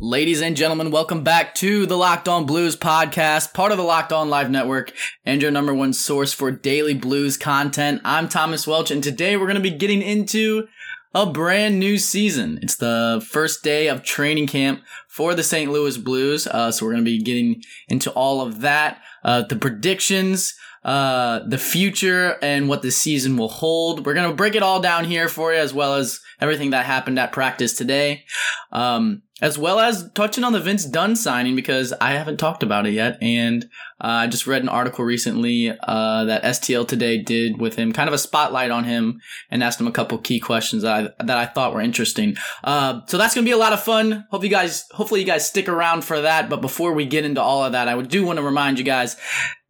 Ladies and gentlemen, welcome back to the Locked On Blues podcast, part of the Locked On Live Network, and your number one source for daily blues content. I'm Thomas Welch, and today we're going to be getting into a brand new season. It's the first day of training camp for the St. Louis Blues, uh, so we're going to be getting into all of that, uh, the predictions, uh, the future, and what the season will hold. We're going to break it all down here for you, as well as everything that happened at practice today. Um, as well as touching on the Vince Dunn signing because I haven't talked about it yet. And uh, I just read an article recently uh, that STL Today did with him, kind of a spotlight on him, and asked him a couple key questions that I, that I thought were interesting. Uh, so that's gonna be a lot of fun. Hope you guys, hopefully you guys stick around for that. But before we get into all of that, I do want to remind you guys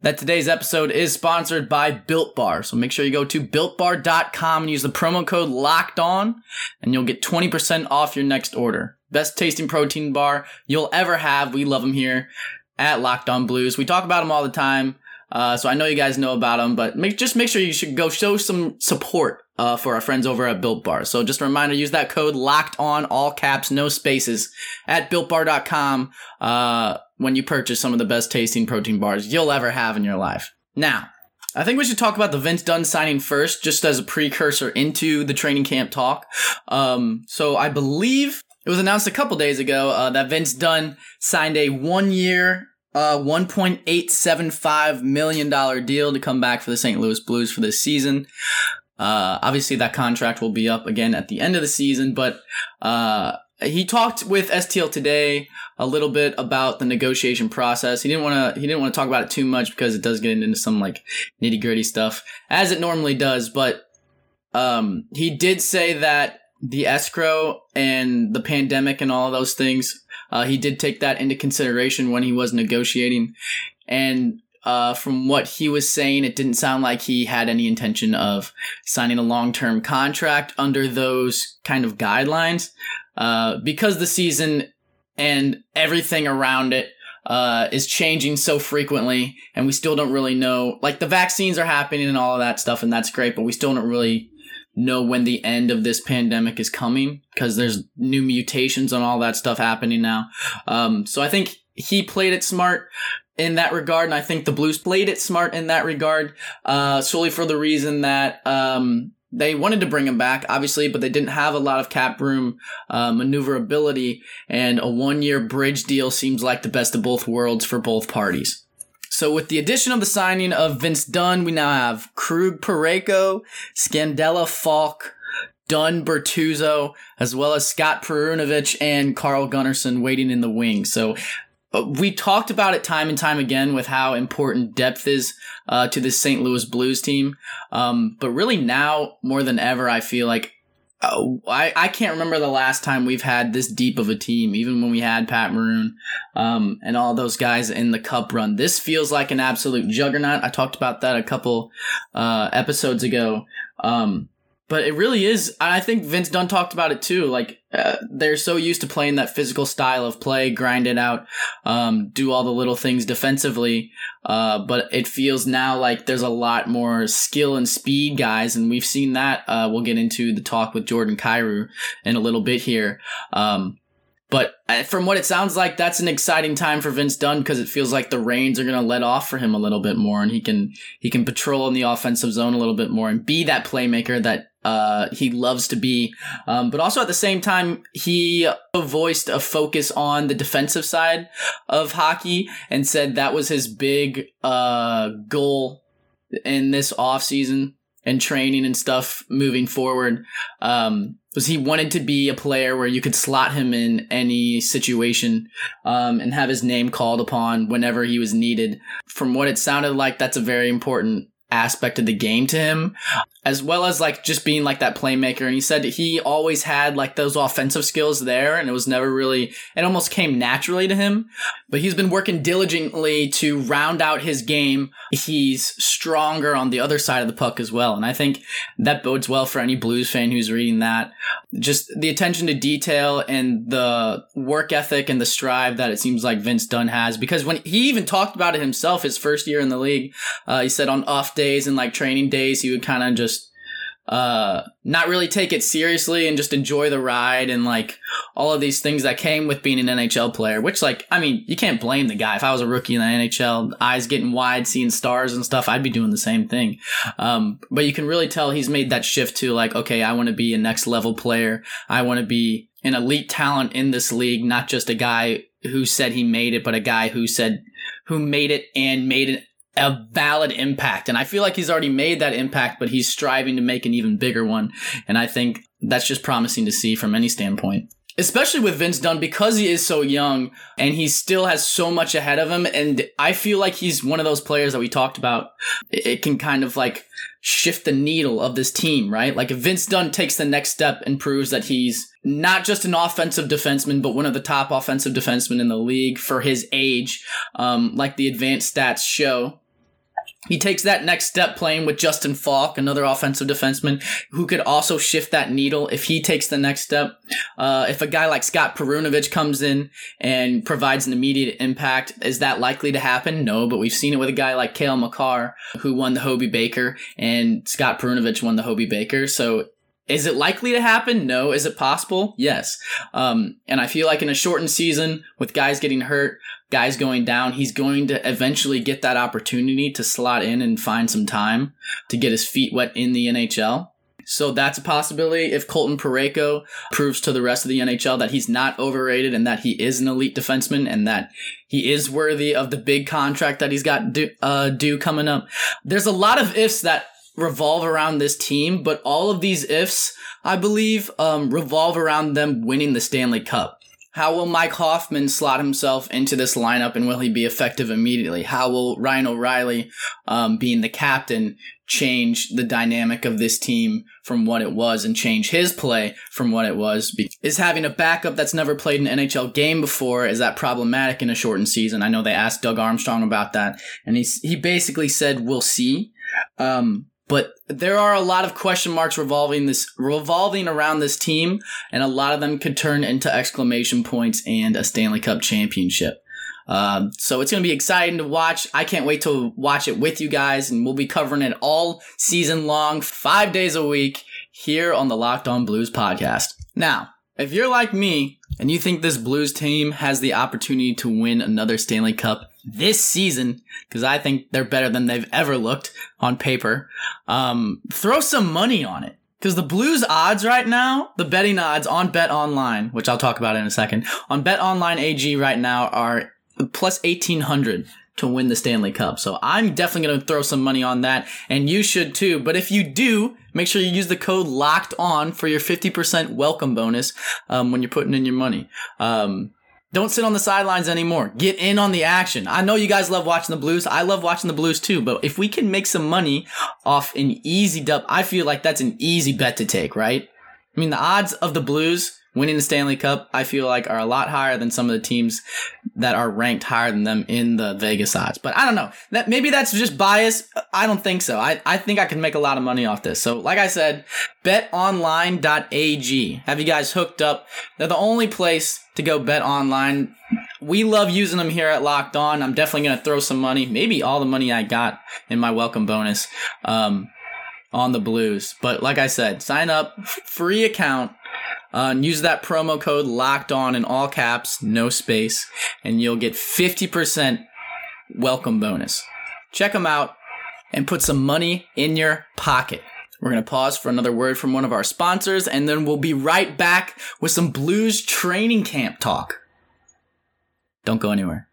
that today's episode is sponsored by Built Bar. So make sure you go to builtbar.com and use the promo code locked on and you'll get 20% off your next order. Best tasting protein bar you'll ever have. We love them here at Locked On Blues. We talk about them all the time. Uh, so I know you guys know about them, but make, just make sure you should go show some support uh, for our friends over at Built Bar. So just a reminder, use that code locked on all caps, no spaces at builtbar.com uh, when you purchase some of the best tasting protein bars you'll ever have in your life. Now, I think we should talk about the Vince Dunn signing first, just as a precursor into the training camp talk. Um, so I believe it was announced a couple days ago uh, that Vince Dunn signed a one year, uh, $1.875 million deal to come back for the St. Louis Blues for this season. Uh, obviously, that contract will be up again at the end of the season, but uh, he talked with STL today a little bit about the negotiation process. He didn't want to he didn't want to talk about it too much because it does get into some like nitty gritty stuff as it normally does. But um, he did say that the escrow and the pandemic and all of those things, uh, he did take that into consideration when he was negotiating. And uh, from what he was saying, it didn't sound like he had any intention of signing a long term contract under those kind of guidelines. Uh, because the season and everything around it uh, is changing so frequently, and we still don't really know. Like the vaccines are happening and all of that stuff, and that's great, but we still don't really know when the end of this pandemic is coming because there's new mutations and all that stuff happening now. Um, so I think he played it smart in that regard, and I think the Blues played it smart in that regard, uh, solely for the reason that um, they wanted to bring him back, obviously, but they didn't have a lot of cap room uh, maneuverability, and a one-year bridge deal seems like the best of both worlds for both parties. So with the addition of the signing of Vince Dunn, we now have Krug Parayko, Scandella Faulk, Dunn Bortuzzo, as well as Scott Perunovich and Carl Gunnarsson waiting in the wing. So uh, we talked about it time and time again with how important depth is uh, to this St. Louis Blues team. Um, but really now more than ever, I feel like Oh, I, I can't remember the last time we've had this deep of a team, even when we had Pat Maroon um, and all those guys in the cup run. This feels like an absolute juggernaut. I talked about that a couple uh, episodes ago. Um, but it really is. I think Vince Dunn talked about it too. Like uh, they're so used to playing that physical style of play, grind it out, um, do all the little things defensively. Uh, but it feels now like there's a lot more skill and speed guys, and we've seen that. Uh, we'll get into the talk with Jordan Kyrou in a little bit here. Um, but uh, from what it sounds like, that's an exciting time for Vince Dunn because it feels like the reins are going to let off for him a little bit more, and he can he can patrol in the offensive zone a little bit more and be that playmaker that uh, he loves to be. Um, but also at the same time, he voiced a focus on the defensive side of hockey and said that was his big uh, goal in this offseason and training and stuff moving forward. Um, was he wanted to be a player where you could slot him in any situation um, and have his name called upon whenever he was needed. From what it sounded like, that's a very important aspect of the game to him. As well as like just being like that playmaker. And he said he always had like those offensive skills there and it was never really, it almost came naturally to him. But he's been working diligently to round out his game. He's stronger on the other side of the puck as well. And I think that bodes well for any Blues fan who's reading that. Just the attention to detail and the work ethic and the strive that it seems like Vince Dunn has. Because when he even talked about it himself, his first year in the league, uh, he said on off days and like training days, he would kind of just uh, not really take it seriously and just enjoy the ride and like all of these things that came with being an NHL player, which like, I mean, you can't blame the guy. If I was a rookie in the NHL, eyes getting wide, seeing stars and stuff, I'd be doing the same thing. Um, but you can really tell he's made that shift to like, okay, I want to be a next level player. I want to be an elite talent in this league, not just a guy who said he made it, but a guy who said, who made it and made it a valid impact. And I feel like he's already made that impact, but he's striving to make an even bigger one. And I think that's just promising to see from any standpoint. Especially with Vince Dunn because he is so young and he still has so much ahead of him. And I feel like he's one of those players that we talked about. It can kind of like shift the needle of this team, right? Like if Vince Dunn takes the next step and proves that he's not just an offensive defenseman, but one of the top offensive defensemen in the league for his age, um, like the advanced stats show, he takes that next step playing with Justin Faulk, another offensive defenseman who could also shift that needle if he takes the next step. Uh, if a guy like Scott Perunovich comes in and provides an immediate impact, is that likely to happen? No, but we've seen it with a guy like Cale Makar who won the Hobey Baker and Scott Perunovich won the Hobey Baker. So is it likely to happen? No. Is it possible? Yes. Um, and I feel like in a shortened season with guys getting hurt, guys going down, he's going to eventually get that opportunity to slot in and find some time to get his feet wet in the NHL. So that's a possibility if Colton Parayko proves to the rest of the NHL that he's not overrated and that he is an elite defenseman and that he is worthy of the big contract that he's got due, uh, due coming up. There's a lot of ifs that revolve around this team, but all of these ifs, I believe, um, revolve around them winning the Stanley Cup. How will Mike Hoffman slot himself into this lineup and will he be effective immediately? How will Ryan O'Reilly, um, being the captain, change the dynamic of this team from what it was and change his play from what it was? Is having a backup that's never played an NHL game before, is that problematic in a shortened season? I know they asked Doug Armstrong about that and he's, he basically said, we'll see. Um, but there are a lot of question marks revolving this revolving around this team, and a lot of them could turn into exclamation points and a Stanley Cup championship. Um, so it's going to be exciting to watch. I can't wait to watch it with you guys, and we'll be covering it all season long, five days a week, here on the Locked On Blues podcast. Now, if you're like me and you think this Blues team has the opportunity to win another Stanley Cup this season, because I think they're better than they've ever looked on paper, um, throw some money on it. Because the Blues odds right now, the betting odds on Bet Online, which I'll talk about in a second, on Bet Online AG right now are plus 1800 to win the Stanley Cup. So I'm definitely going to throw some money on that, and you should too. But if you do, make sure you use the code locked on for your 50% welcome bonus um, when you're putting in your money. Um, don't sit on the sidelines anymore. Get in on the action. I know you guys love watching the Blues. I love watching the Blues too, but if we can make some money off an easy dub, I feel like that's an easy bet to take, right? I mean, the odds of the Blues winning the Stanley Cup, I feel like are a lot higher than some of the teams that are ranked higher than them in the Vegas odds. But I don't know. That maybe that's just bias. I don't think so. I, I think I can make a lot of money off this. So like I said, betonline.ag. Have you guys hooked up? They're the only place to go bet online. We love using them here at Locked On. I'm definitely going to throw some money, maybe all the money I got in my welcome bonus. Um, on the Blues. But like I said, sign up, free account, uh, use that promo code locked on in all caps, no space, and you'll get 50% welcome bonus. Check them out and put some money in your pocket. We're going to pause for another word from one of our sponsors, and then we'll be right back with some Blues training camp talk. Don't go anywhere.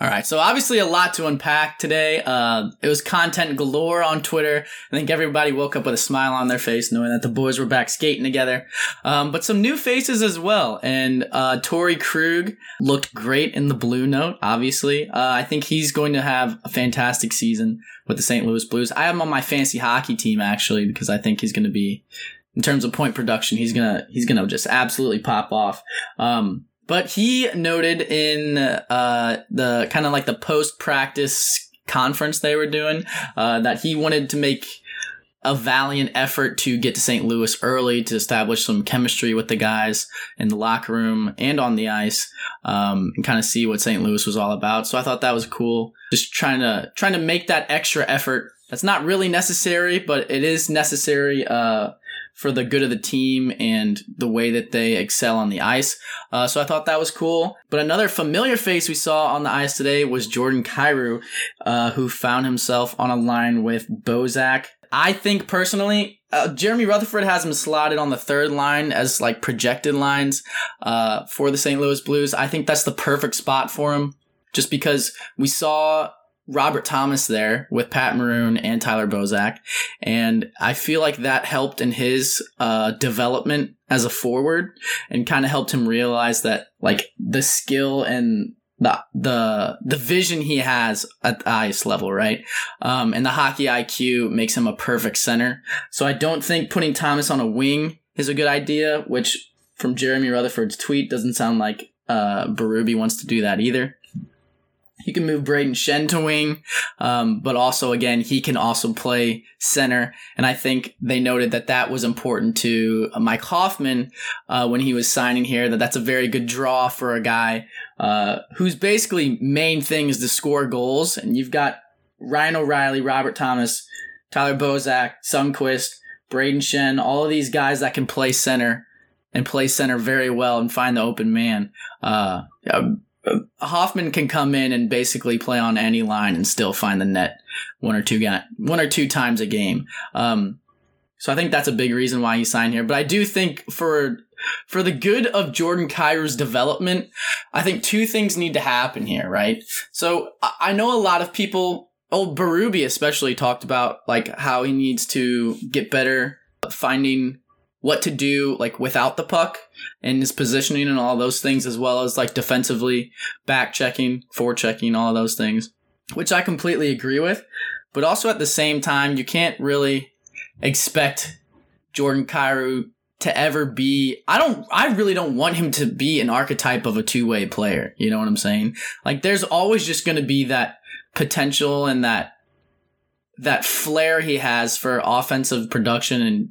All right, so obviously a lot to unpack today. Uh, it was content galore on Twitter. I think everybody woke up with a smile on their face knowing that the boys were back skating together. Um, but some new faces as well. And uh, Torey Krug looked great in the blue note, obviously. Uh, I think he's going to have a fantastic season with the St. Louis Blues. I have him on my fancy hockey team, actually, because I think he's going to be, in terms of point production, he's going to, he's to just absolutely pop off. Um, but he noted in uh, the kind of like the post practice conference they were doing uh, that he wanted to make a valiant effort to get to St. Louis early to establish some chemistry with the guys in the locker room and on the ice, um, and kind of see what St. Louis was all about. So I thought that was cool. Just trying to trying to make that extra effort. That's not really necessary, but it is necessary. Uh, for the good of the team and the way that they excel on the ice. Uh, so I thought that was cool. But another familiar face we saw on the ice today was Jordan Kyrou, uh, who found himself on a line with Bozak. I think personally, uh, Jeremy Rutherford has him slotted on the third line as like projected lines uh, for the St. Louis Blues. I think that's the perfect spot for him, just because we saw Robert Thomas there with Pat Maroon and Tyler Bozak. And I feel like that helped in his uh, development as a forward and kind of helped him realize that like the skill and the the the vision he has at the ice level, right? Um, and the hockey IQ makes him a perfect center. So I don't think putting Thomas on a wing is a good idea, which from Jeremy Rutherford's tweet doesn't sound like uh, Berube wants to do that either. He can move Brayden Schenn to wing, um, but also again he can also play center. And I think they noted that that was important to uh, Mike Hoffman uh, when he was signing here. That that's a very good draw for a guy uh, whose basically main thing is to score goals. And you've got Ryan O'Reilly, Robert Thomas, Tyler Bozak, Sundqvist, Brayden Schenn, all of these guys that can play center and play center very well and find the open man. Uh, Hoffman can come in and basically play on any line and still find the net one or two ga- one or two times a game. Um, so I think that's a big reason why he signed here. But I do think for for the good of Jordan Kyrou's development, I think two things need to happen here, right? So I know a lot of people, old Berube especially, talked about like how he needs to get better finding what to do like without the puck and his positioning and all those things as well as like defensively back checking forechecking all those things which i completely agree with but also at the same time you can't really expect jordan Kyrou to ever be I don't I really don't want him to be an archetype of a two-way player. You know what I'm saying? Like there's always just going to be that potential and that that flair he has for offensive production and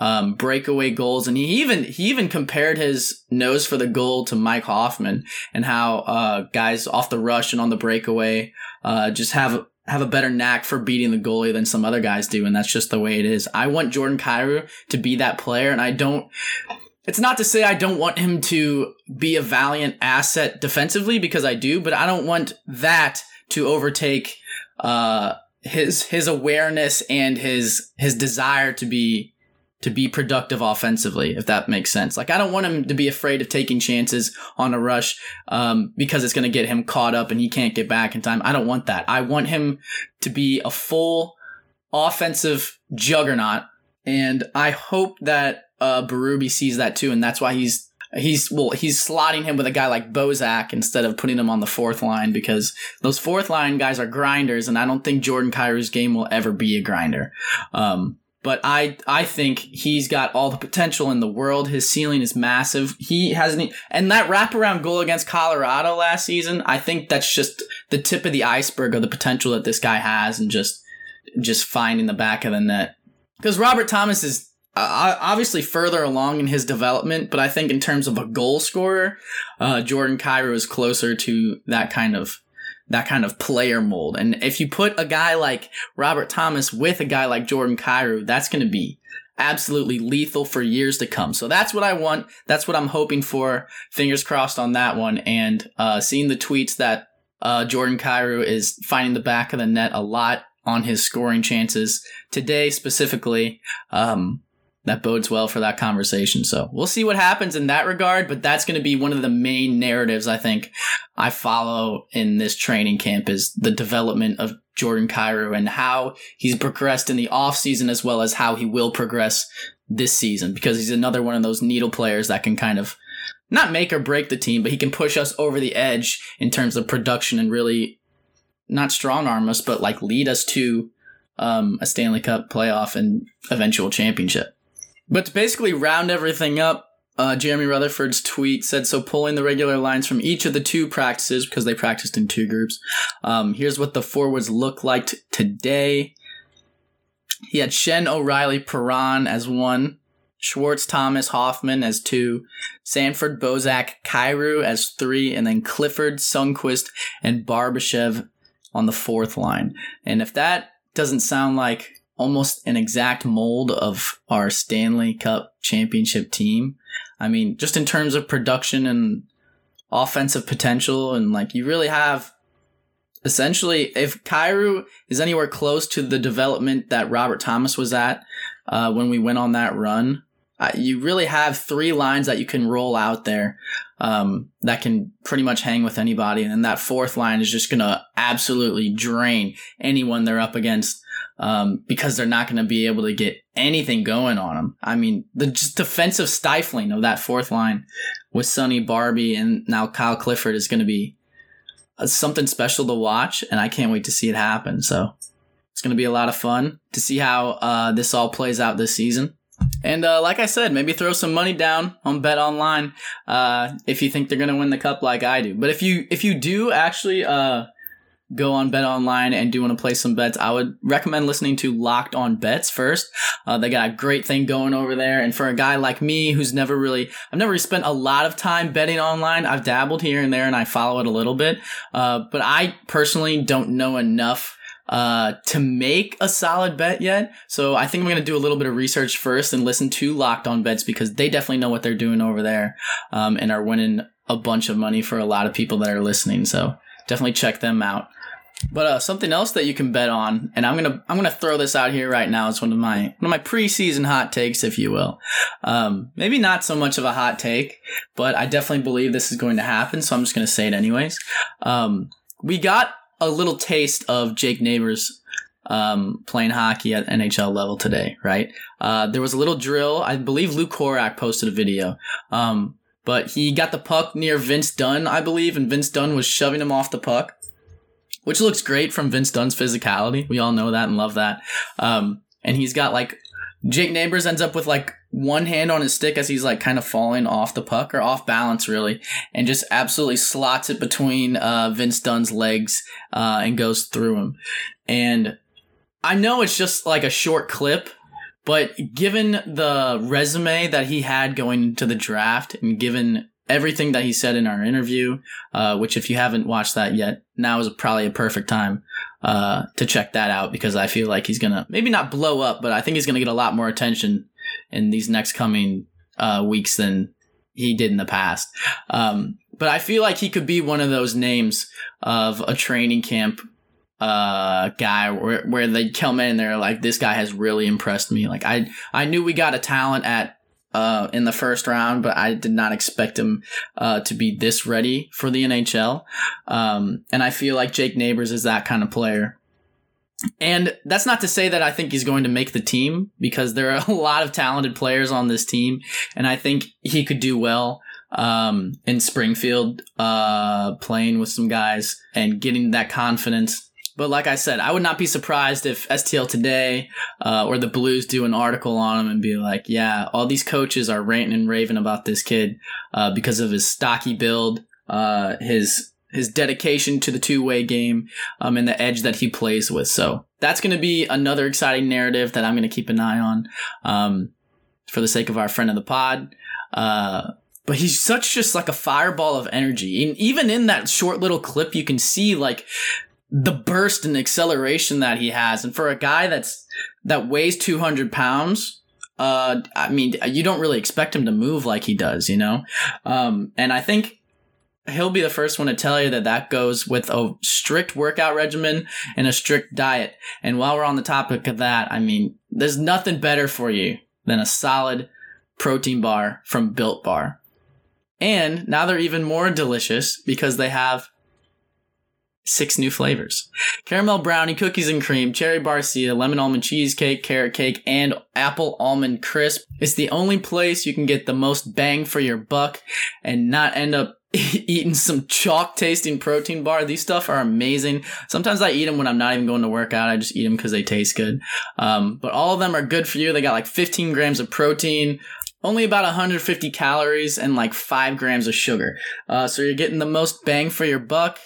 um, breakaway goals, and he even he even compared his nose for the goal to Mike Hoffman, and how uh, guys off the rush and on the breakaway uh, just have have a better knack for beating the goalie than some other guys do, and that's just the way it is. I want Jordan Kyrou to be that player, and I don't. It's not to say I don't want him to be a valiant asset defensively because I do, but I don't want that to overtake. Uh, his his awareness and his his desire to be to be productive offensively, if that makes sense. Like I don't want him to be afraid of taking chances on a rush um, because it's going to get him caught up and he can't get back in time. I don't want that. I want him to be a full offensive juggernaut, and I hope that uh, Berube sees that too, and that's why he's he's well he's slotting him with a guy like Bozak instead of putting him on the fourth line because those fourth line guys are grinders and I don't think Jordan Kyrou's game will ever be a grinder. Um, but I I think he's got all the potential in the world. His ceiling is massive. He hasn't and that wraparound goal against Colorado last season. I think that's just the tip of the iceberg of the potential that this guy has and just just finding the back of the net. Because Robert Thomas is uh, obviously further along in his development, but I think in terms of a goal scorer, uh, Jordan Kyrou is closer to that kind of that kind of player mold. And if you put a guy like Robert Thomas with a guy like Jordan Kyrou, that's going to be absolutely lethal for years to come. So that's what I want. That's what I'm hoping for. Fingers crossed on that one. And uh, seeing the tweets that uh, Jordan Kyrou is finding the back of the net a lot on his scoring chances today specifically. Um, that bodes well for that conversation. So we'll see what happens in that regard, but that's going to be one of the main narratives I think I follow in this training camp is the development of Jordan Kyrou and how he's progressed in the offseason as well as how he will progress this season because he's another one of those needle players that can kind of not make or break the team, but he can push us over the edge in terms of production and really not strong arm us, but like lead us to um, a Stanley Cup playoff and eventual championship. But to basically round everything up, uh, Jeremy Rutherford's tweet said, so pulling the regular lines from each of the two practices, because they practiced in two groups, um, here's what the forwards look like t- today. He had Schenn O'Reilly, Perron as one, Schwartz, Thomas, Hoffman as two, Sanford, Bozak, Kyrou as three, and then Clifford, Sundqvist and Barbashev on the fourth line. And if that doesn't sound like almost an exact mold of our Stanley Cup championship team. I mean, just in terms of production and offensive potential, and like you really have essentially, if Kyrou is anywhere close to the development that Robert Thomas was at uh, when we went on that run, uh, you really have three lines that you can roll out there um, that can pretty much hang with anybody. And then that fourth line is just going to absolutely drain anyone they're up against um, because they're not going to be able to get anything going on them. I mean, the just defensive stifling of that fourth line with Sonny Barbie and now Kyle Clifford is going to be uh, something special to watch, and I can't wait to see it happen. So it's going to be a lot of fun to see how uh, this all plays out this season. And uh, like I said, maybe throw some money down on Bet Online uh, if you think they're going to win the cup like I do. But if you if you do actually uh, go on Bet Online and do want to play some bets, I would recommend listening to Locked On Bets first. Uh, they got a great thing going over there. And for a guy like me who's never really, I've never really spent a lot of time betting online. I've dabbled here and there and I follow it a little bit. Uh, but I personally don't know enough uh, to make a solid bet yet. So I think I'm going to do a little bit of research first and listen to Locked On Bets because they definitely know what they're doing over there um, and are winning a bunch of money for a lot of people that are listening. So definitely check them out. But uh, something else that you can bet on, and I'm gonna I'm gonna throw this out here right now. It's one of my one of my preseason hot takes, if you will. Um, maybe not so much of a hot take, but I definitely believe this is going to happen. So I'm just gonna say it anyways. Um, we got a little taste of Jake Neighbors um, playing hockey at NHL level today, right? Uh, there was a little drill. I believe Luke Korac posted a video. Um, but he got the puck near Vince Dunn, I believe, and Vince Dunn was shoving him off the puck which looks great from Vince Dunn's physicality. We all know that and love that. Um, and he's got like Jake Neighbors ends up with like one hand on his stick as he's like kind of falling off the puck or off balance really, and just absolutely slots it between uh, Vince Dunn's legs uh, and goes through him. And I know it's just like a short clip, but given the resume that he had going into the draft and given everything that he said in our interview, uh, which if you haven't watched that yet, now is probably a perfect time uh, to check that out because I feel like he's gonna maybe not blow up, but I think he's gonna get a lot more attention in these next coming uh, weeks than he did in the past. Um, but I feel like he could be one of those names of a training camp uh guy where where they come in and they're like this guy has really impressed me like i i knew we got a talent at uh, in the first round, but I did not expect him uh, to be this ready for the NHL. Um, and I feel like Jake Neighbors is that kind of player. And that's not to say that I think he's going to make the team because there are a lot of talented players on this team, and I think he could do well um, in Springfield, uh, playing with some guys and getting that confidence but like I said, I would not be surprised if STL Today uh, or the Blues do an article on him and be like, yeah, all these coaches are ranting and raving about this kid uh, because of his stocky build, uh, his his dedication to the two way game, um, and the edge that he plays with. So that's going to be another exciting narrative that I'm going to keep an eye on um, for the sake of our friend of the pod. Uh, but he's such just like a fireball of energy. And even in that short little clip, you can see like the burst and acceleration that he has. And for a guy that's that weighs 200 pounds, uh, I mean, you don't really expect him to move like he does, you know? Um, and I think he'll be the first one to tell you that that goes with a strict workout regimen and a strict diet. And while we're on the topic of that, I mean, there's nothing better for you than a solid protein bar from Built Bar. And now they're even more delicious because they have six new flavors caramel brownie, cookies and cream, cherry barcia, lemon almond cheesecake, carrot cake, and apple almond crisp. It's the only place you can get the most bang for your buck and not end up eating some chalk tasting protein bar. These stuff are amazing. Sometimes I eat them when I'm not even going to work out. I just eat them because they taste good. Um, but all of them are good for you. They got like 15 grams of protein, only about 150 calories, and like five grams of sugar. Uh, so you're getting the most bang for your buck.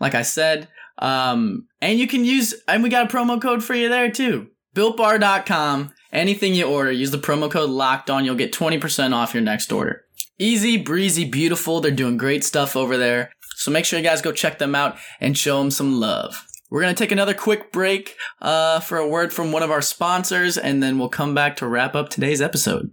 Like I said, um, and you can use, and we got a promo code for you there too. BuiltBar.com. Anything you order, use the promo code locked on. You'll get 20% off your next order. Easy, breezy, beautiful. They're doing great stuff over there. So make sure you guys go check them out and show them some love. We're going to take another quick break uh, for a word from one of our sponsors, and then we'll come back to wrap up today's episode.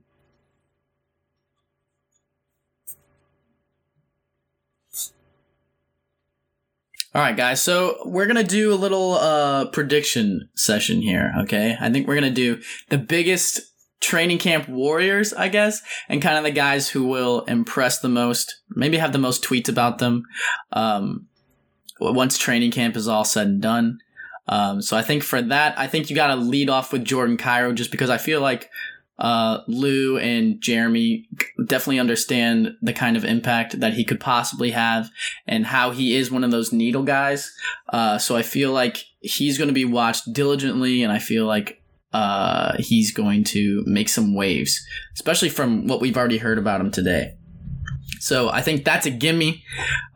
All right, guys. So we're gonna do a little uh, prediction session here. Okay, I think we're gonna do the biggest training camp warriors, I guess, and kind of the guys who will impress the most, maybe have the most tweets about them um, once training camp is all said and done. Um, so I think for that, I think you got to lead off with Jordan Kyrou just because I feel like uh, Lou and Jeremy definitely understand the kind of impact that he could possibly have and how he is one of those needle guys. Uh, so I feel like he's going to be watched diligently, and I feel like uh, he's going to make some waves, especially from what we've already heard about him today. So I think that's a gimme.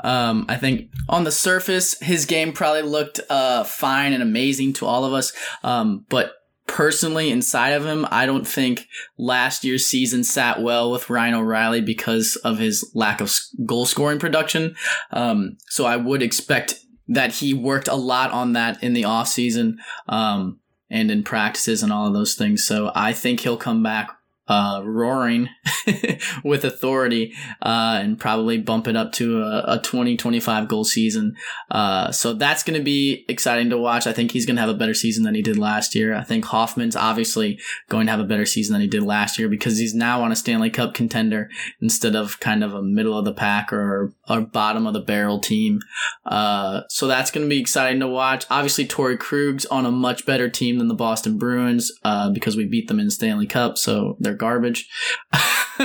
Um, I think on the surface, his game probably looked uh, fine and amazing to all of us. Um, but personally, inside of him, I don't think last year's season sat well with Ryan O'Reilly because of his lack of goal scoring production. Um, so I would expect that he worked a lot on that in the offseason. Um, and in practices and all of those things. So I think he'll come back uh, roaring with authority uh, and probably bump it up to a, a 20, 25 goal season. Uh, so that's going to be exciting to watch. I think he's going to have a better season than he did last year. I think Hoffman's obviously going to have a better season than he did last year because he's now on a Stanley Cup contender instead of kind of a middle of the pack or, or bottom of the barrel team. Uh, so that's going to be exciting to watch. Obviously, Torey Krug's on a much better team than the Boston Bruins uh, because we beat them in Stanley Cup. So they're garbage.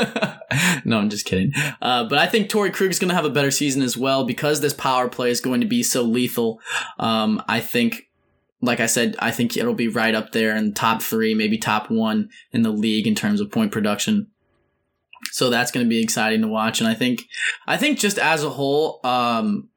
no, I'm just kidding. Uh, but I think Torey Krug's going to have a better season as well because this power play is going to be so lethal. Um, I think, like I said, I think it'll be right up there in the top three, maybe top one in the league in terms of point production. So that's going to be exciting to watch. And I think, I think just as a whole, um,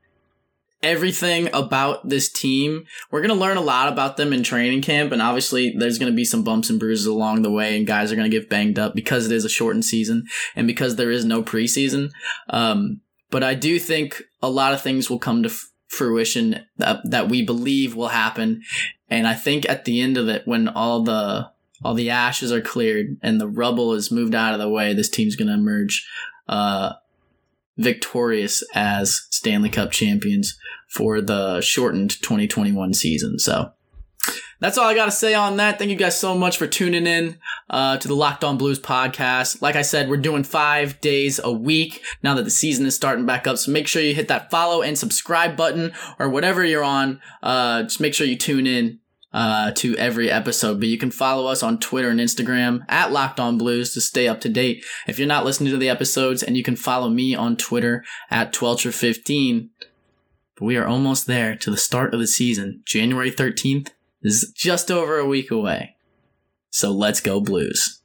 everything about this team. We're going to learn a lot about them in training camp. And obviously, there's going to be some bumps and bruises along the way, and guys are going to get banged up because it is a shortened season and because there is no preseason. Um, but I do think a lot of things will come to f- fruition that, that we believe will happen. And I think at the end of it, when all the all the ashes are cleared and the rubble is moved out of the way, this team's going to emerge uh, victorious as Stanley Cup champions for the shortened 2021 season. So that's all I got to say on that. Thank you guys so much for tuning in uh, to the Locked On Blues podcast. Like I said, we're doing five days a week now that the season is starting back up. So make sure you hit that follow and subscribe button or whatever you're on. Uh, just make sure you tune in uh, to every episode. But you can follow us on Twitter and Instagram at Locked On Blues to stay up to date. If you're not listening to the episodes, and you can follow me on Twitter at Twelcher15. But we are almost there to the start of the season. January 13th is just over a week away. So let's go Blues.